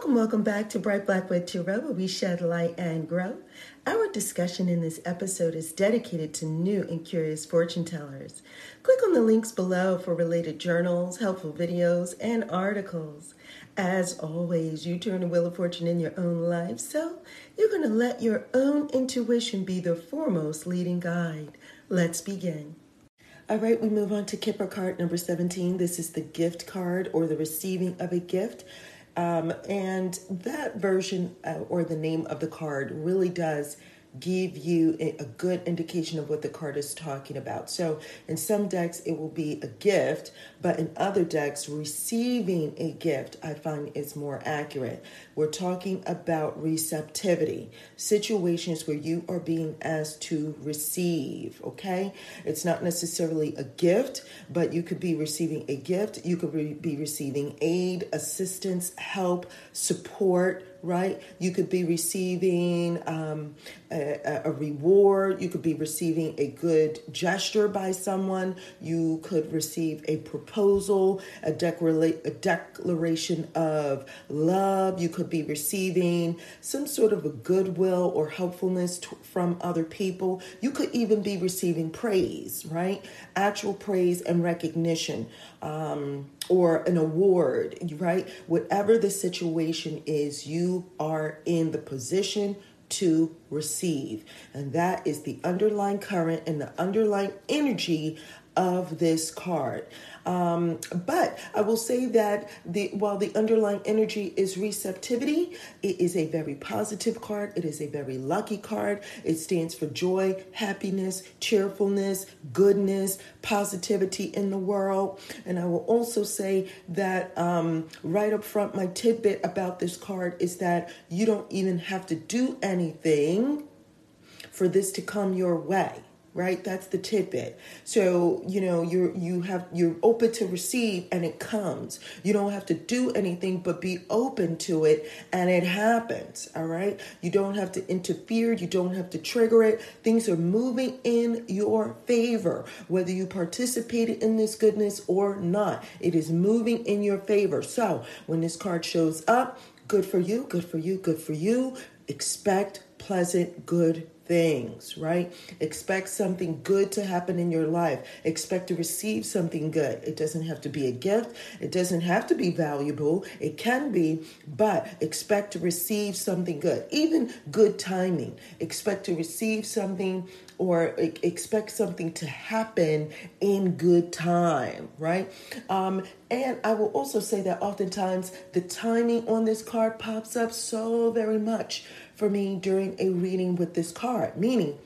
Welcome, welcome back to Bright Blackwood Tarot, where we shed light and grow. Our discussion in this episode is dedicated to new and curious fortune tellers. Click on the links below for related journals, helpful videos, and articles. As always, you turn the wheel of fortune in your own life, so you're going to let your own intuition be the foremost leading guide. Let's begin. All right, we move on to Kipper card number 17. This is the gift card or the receiving of a gift. Um, and that version uh, or the name of the card really does give you a, good indication of what the card is talking about. So, in some decks, it will be a gift, but in other decks, receiving a gift I find is more accurate. We're talking about receptivity, situations where you are being asked to receive, okay? It's not necessarily a gift, but you could be receiving a gift, you could re- be receiving aid, assistance, help, support right? You could be receiving um, a, a, reward. You could be receiving a good gesture by someone. You could receive a proposal, a, a declaration of love. You could be receiving some sort of a goodwill or helpfulness t- from other people. You could even be receiving praise, right? Actual praise and recognition. Um, or an award, right? Whatever the situation is, you are in the position to receive. And that is the underlying current and the underlying energy of this card. Um, but I will say that the while the underlying energy is receptivity, it is a very positive card. It is a very lucky card. It stands for joy, happiness, cheerfulness, goodness, positivity in the world. And I will also say that um, right up front, my tidbit about this card is that you don't even have to do anything for this to come your way right? That's the tidbit. So you know you're you have you're open to receive and it comes. You don't have to do anything but be open to it and it happens all right? You don't have to interfere. You don't have to trigger it. Things are moving in your favor whether you participated in this goodness or not. It is moving in your favor. So when this card shows up good for you good for you good for you. Expect pleasant good things, right? Expect something good to happen in your life. Expect to receive something good. It doesn't have to be a gift, it doesn't have to be valuable. It can be, but expect to receive something good. Even good timing. Expect to receive something or expect something to happen in good time, right? Um, and I will also say that oftentimes the timing on this card pops up so very much for me during a reading with this card, meaning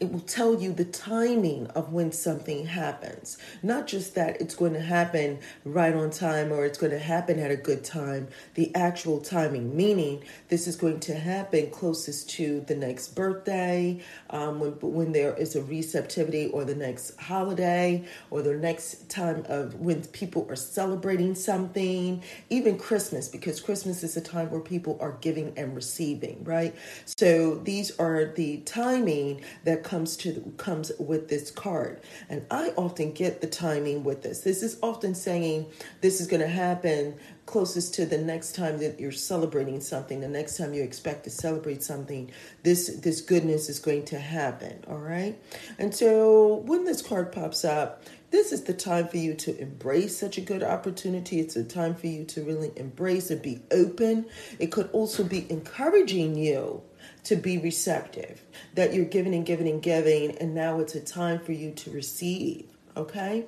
it will tell you the timing of when something happens. Not just that it's going to happen right on time or it's going to happen at a good time, the actual timing, meaning this is going to happen closest to the next birthday, um, when, when there is a receptivity, or the next holiday, or the next time of when people are celebrating something, even Christmas, because Christmas is a time where people are giving and receiving, right? So these are the timing that comes to comes with this card. And I often get the timing with this. This is often saying this is going to happen closest to the next time that you're celebrating something, the next time you expect to celebrate something, this this goodness is going to happen, all right? And so when this card pops up, this is the time for you to embrace such a good opportunity. It's a time for you to really embrace and be open. It could also be encouraging you to be receptive, that you're giving and giving and giving, and now it's a time for you to receive, okay?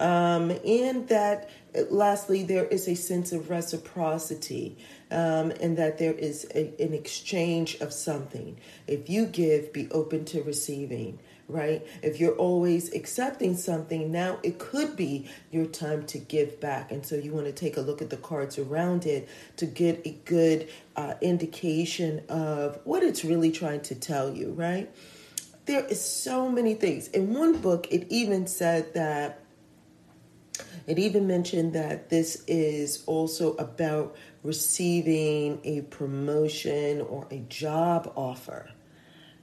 Um, and that, lastly, there is a sense of reciprocity, um, and that there is a, an exchange of something. If you give, be open to receiving right? If you're always accepting something, now it could be your time to give back. And so you want to take a look at the cards around it to get a good uh, indication of what it's really trying to tell you, right? There is so many things. In one book, it even said that. It even mentioned that this is also about receiving a promotion or a job offer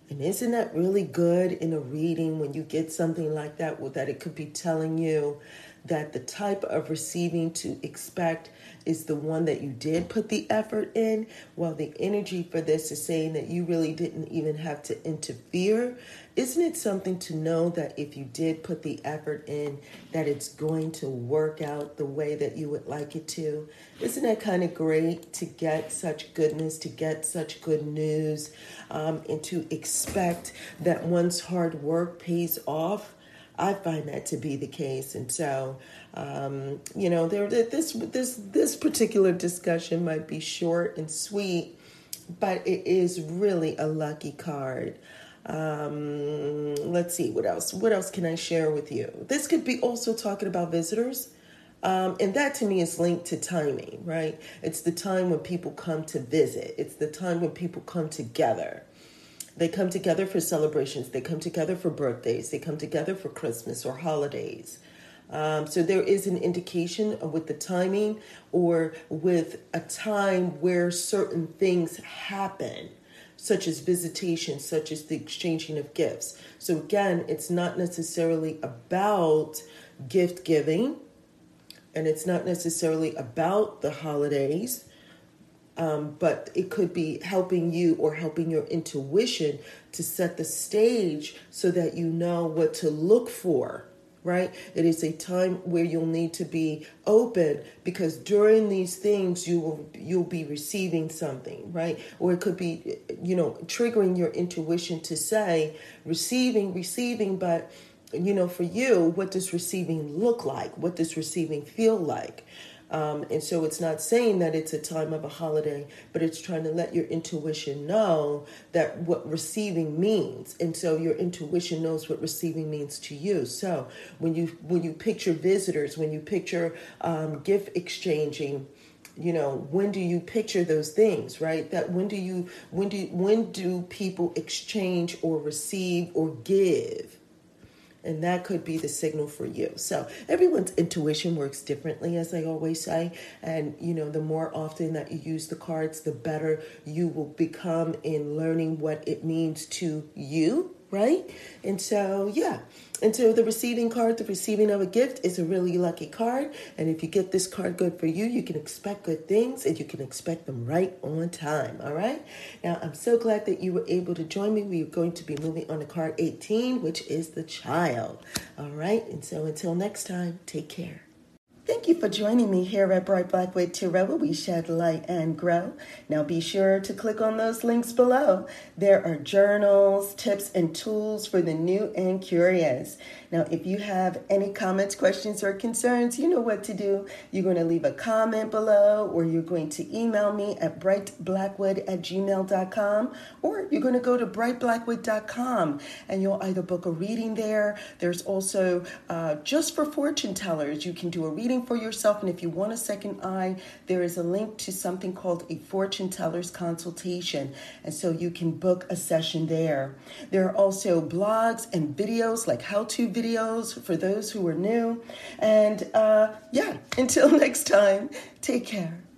and isn't that really good in a reading when you get something like that, that it could be telling you that the type of receiving to expect is the one that you did put the effort in, while the energy for this is saying that you really didn't even have to interfere. Isn't it something to know that if you did put the effort in, that it's going to work out the way that you would like it to? Isn't that kind of great to get such goodness, to get such good news, um, and to expect that one's hard work pays off? I find that to be the case, and so um, you know, there this this this particular discussion might be short and sweet, but it is really a lucky card. Um, let's see what else. What else can I share with you? This could be also talking about visitors. Um, and that to me is linked to timing, right? It's the time when people come to visit. It's the time when people come together. They come together for celebrations. They come together for birthdays. They come together for Christmas or holidays. Um, so there is an indication with the timing or with a time where certain things happen, such as visitation, such as the exchanging of gifts. So again, it's not necessarily about gift giving, and it's not necessarily about the holidays. Um, but it could be helping you or helping your intuition to set the stage so that you know what to look for right? It is a time where you'll need to be open because during these things you will you'll be receiving something, right? Or it could be you know triggering your intuition to say receiving, receiving, but you know for you what does receiving look like? What does receiving feel like? Um, and so it's not saying that it's a time of a holiday, but it's trying to let your intuition know that what receiving means. And so your intuition knows what receiving means to you. So when you when you picture visitors, when you picture um, gift exchanging, you know when do you picture those things right that when do you when do when do people exchange or receive or give and that could be the signal for you. So everyone's intuition works differently, as I always say. And you know, the more often that you use the cards, the better you will become in learning what it means to you right? And so, yeah. And so the receiving card, the receiving of a gift is a really lucky card. And if you get this card good for you, you can expect good things and you can expect them right on time. All right. Now, I'm so glad that you were able to join me. We are going to be moving on to card 18, which is the child. All right. And so until next time, take care. Thank you for joining me here at Bright Blackwood Tarot, where we shed light and grow. Now be sure to click on those links below. There are journals, tips, and tools for the new and curious. Now, if you have any comments, questions, or concerns, you know what to do. You're going to leave a comment below, or you're going to email me at brightblackwood at gmail.com, or you're going to go to brightblackwood.com and you'll either book a reading there. There's also uh, just for fortune tellers, you can do a reading for yourself. And if you want a second eye, there is a link to something called a fortune teller's consultation. And so you can book a session there. There are also blogs and videos like how to videos for those who are new. And uh, yeah, until next time, take care.